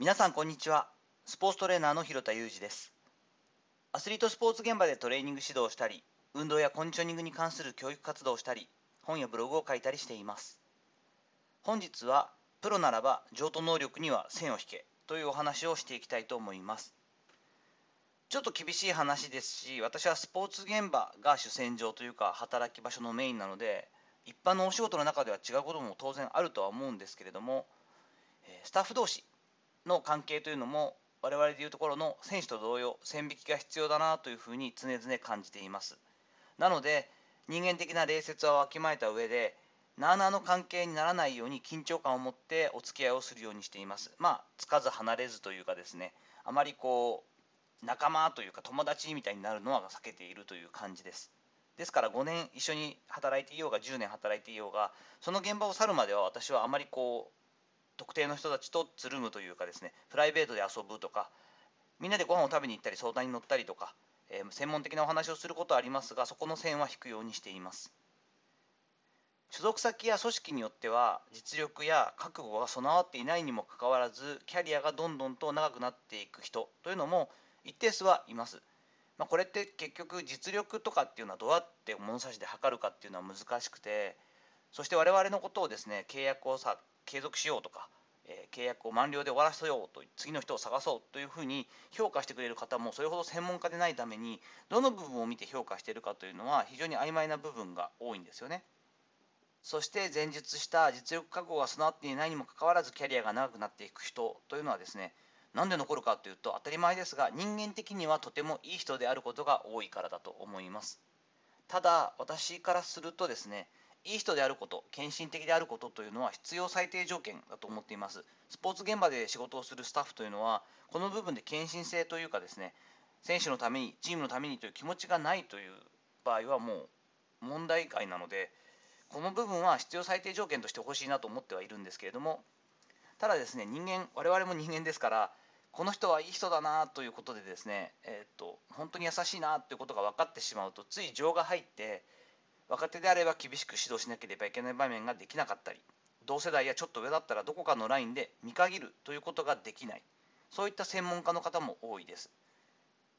皆さんこんにちは。スポーツトレーナーの広田裕二です。アスリートスポーツ現場でトレーニング指導をしたり運動やコンディショニングに関する教育活動をしたり本やブログを書いたりしています。本日はプロならば譲渡能力には線を引けというお話をしていきたいと思います。ちょっと厳しい話ですし私はスポーツ現場が主戦場というか働き場所のメインなので一般のお仕事の中では違うことも当然あるとは思うんですけれどもスタッフ同士の関係というのも我々でいうところの選手と同様線引きが必要だなというふうに常々感じています。なので人間的な礼節はわきまえた上でなあなあの関係にならないように緊張感を持ってお付き合いをするようにしています。まあつかず離れずというかですねあまりこう仲間というか友達みたいになるのは避けているという感じです。ですから5年一緒に働いていようが10年働いていようがその現場を去るまでは私はあまりこう特定の人たちとつるむというかですねプライベートで遊ぶとかみんなでご飯を食べに行ったり相談に乗ったりとか、えー、専門的なお話をすることはありますがそこの線は引くようにしています。所属先や組織によっては実力や覚悟が備わっていないにもかかわらずキャリアがどんどんと長くなっていく人というのも一定数はいます、まあ、これって結局実力とかっていうのはどうやって物差しで測るかっていうのは難しくてそして我々のことをですね契約をさ継続しようとか、えー、契約を満了で終わらせようと次の人を探そうというふうに評価してくれる方もそれほど専門家でないためにどの部分を見て評価しているかというのは非常に曖昧な部分が多いんですよね。そして前述した実力覚悟が備わっていないにもかかわらずキャリアが長くなっていく人というのはですねなんで残るかというと当たり前ですが人間的にはとてもいい人であることが多いからだと思いますただ私からするとですねいい人であること献身的であることというのは必要最低条件だと思っています。スポーツ現場で仕事をするスタッフというのはこの部分で献身性というかですね選手のためにチームのためにという気持ちがないという場合はもう問題外なのでこの部分は必要最低条件としてほしいなと思ってはいるんですけれどもただですね人間我々も人間ですからこの人はいい人だなということでですね、えー、っと本当に優しいなということが分かってしまうとつい情が入って若手であれば厳しく指導しなければいけない場面ができなかったり同世代やちょっと上だったらどこかのラインで見限るということができない。そういった専門家の方も多いです。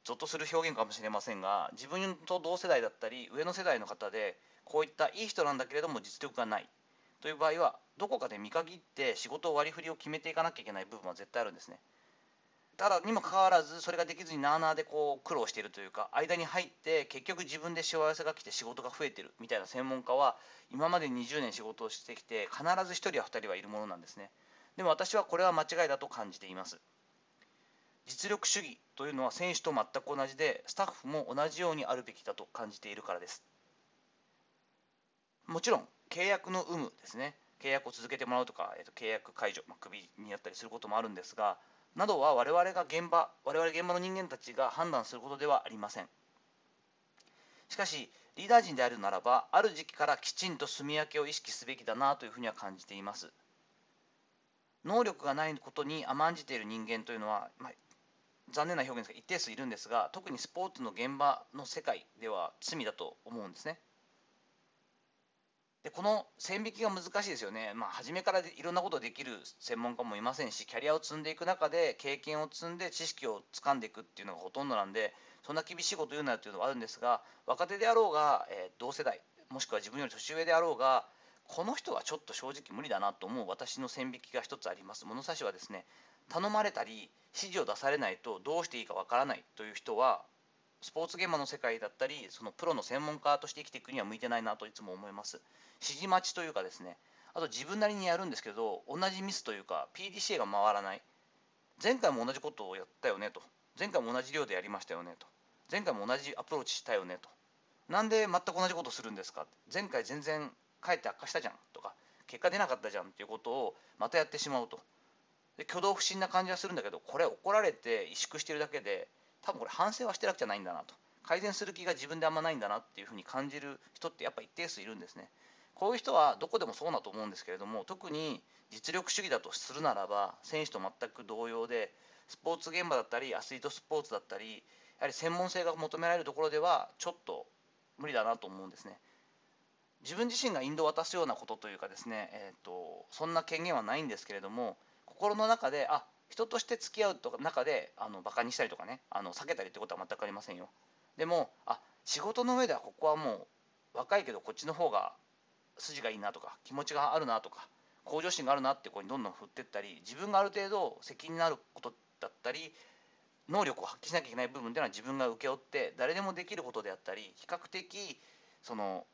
ゾッとする表現かもしれませんが自分と同世代だったり上の世代の方でこういったいい人なんだけれども実力がない。という場合はどこかで見限って仕事を割り振りを決めていかなきゃいけない部分は絶対あるんですね。ただにもかかわらずそれができずになあなあでこう苦労しているというか間に入って結局自分で幸せが来て仕事が増えてるみたいな専門家は今まで20年仕事をしてきて必ず1人や2人はいるものなんですね。でも私はこれは間違いだと感じています。実力主義というのは選手と全く同じでスタッフも同じようにあるべきだと感じているからです。もちろん契約の有無ですね。契約を続けてもらうとか、えー、と契約解除、まあ、クビになったりすることもあるんですがなどは我々が現場我々現場の人間たちが判断することではありません。しかしリーダー陣であるならばある時期からきちんと住み分けを意識すべきだなというふうには感じています。能力がないことに甘んじている人間というのは、まあ、残念な表現ですが一定数いるんですが特にスポーツの現場の世界では罪だと思うんですね。でこの線引きが難しいですよね、まあ、初めからいろんなことできる専門家もいませんしキャリアを積んでいく中で経験を積んで知識をつかんでいくっていうのがほとんどなんでそんな厳しいこと言うなっていうのはあるんですが若手であろうが、えー、同世代もしくは自分より年上であろうがこの人はちょっと正直無理だなと思う私の線引きが一つあります。物差しはですね頼まれたり指示を出されないとどうしていいかわからないという人はスポーツ現場の世界だったりそのプロの専門家として生きていくには向いてないなといつも思います。指示待ちというかですね。あと自分なりにやるんですけど同じミスというか PDCA が回らない。前回も同じことをやったよねと。前回も同じ量でやりましたよねと。前回も同じアプローチしたよねと。なんで全く同じことするんですか？前回全然かえって悪化したじゃんとか結果出なかったじゃんっていうことをまたやってしまうと。で挙動不審な感じはするんだけどこれ怒られて萎縮してるだけで多分これ反省はしてるわけじゃないんだなと改善する気が自分であんまないんだなっていうふうに感じる人ってやっぱ一定数いるんですねこういう人はどこでもそうだと思うんですけれども特に実力主義だとするならば選手と全く同様でスポーツ現場だったりアスリートスポーツだったりやはり専門性が求められるところではちょっと無理だなと思うんですね。自分自身が引導を渡すようなことというかですね、えーと、そんな権限はないんですけれども心の中であ人として付き合うとか中であのバカにしたりとかねあの避けたりってことは全くありませんよ。でもあ仕事の上ではここはもう若いけどこっちの方が筋がいいなとか気持ちがあるなとか向上心があるなってこうにどんどん振ってったり自分がある程度責任のあることだったり能力を発揮しなきゃいけない部分では自分が請け負って誰でもできることであったり比較的その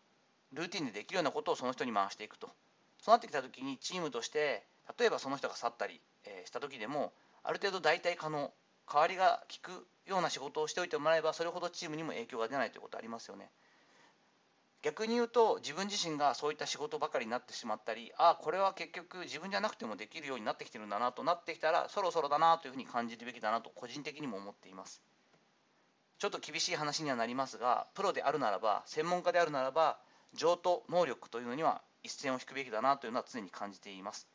ルーティンでできるようなことをその人に回していくと。そうなってきた時にチームとして例えばその人が去ったり、えした時でもある程度代替可能代わりが効くような仕事をしておいてもらえばそれほどチームにも影響が出ないということありますよね。逆に言うと自分自身がそういった仕事ばかりになってしまったりああこれは結局自分じゃなくてもできるようになってきてるんだなとなってきたらそろそろだなというふうに感じるべきだなと個人的にも思っていますちょっと厳しい話にはなりますがプロであるならば専門家であるならば情と能力というのには一線を引くべきだなというのは常に感じています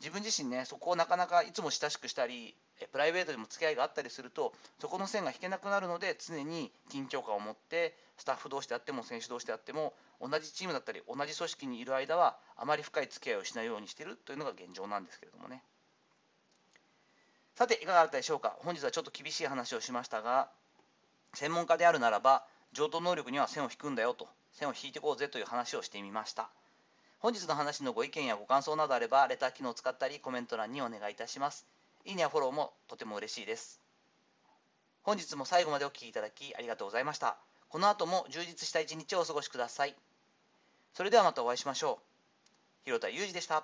自分自身ねそこをなかなかいつも親しくしたりプライベートでも付き合いがあったりするとそこの線が引けなくなるので常に緊張感を持ってスタッフ同士であっても選手同士であっても同じチームだったり同じ組織にいる間はあまり深い付き合いをしないようにしているというのが現状なんですけれどもね。さていかがだったでしょうか？本日はちょっと厳しい話をしましたが専門家であるならば上等能力には線を引くんだよと線を引いていこうぜという話をしてみました。本日の話のご意見やご感想などあれば、レター機能を使ったりコメント欄にお願いいたします。いいねやフォローもとても嬉しいです。本日も最後までお聴きいただきありがとうございました。この後も充実した一日をお過ごしください。それではまたお会いしましょう。広田裕二でした。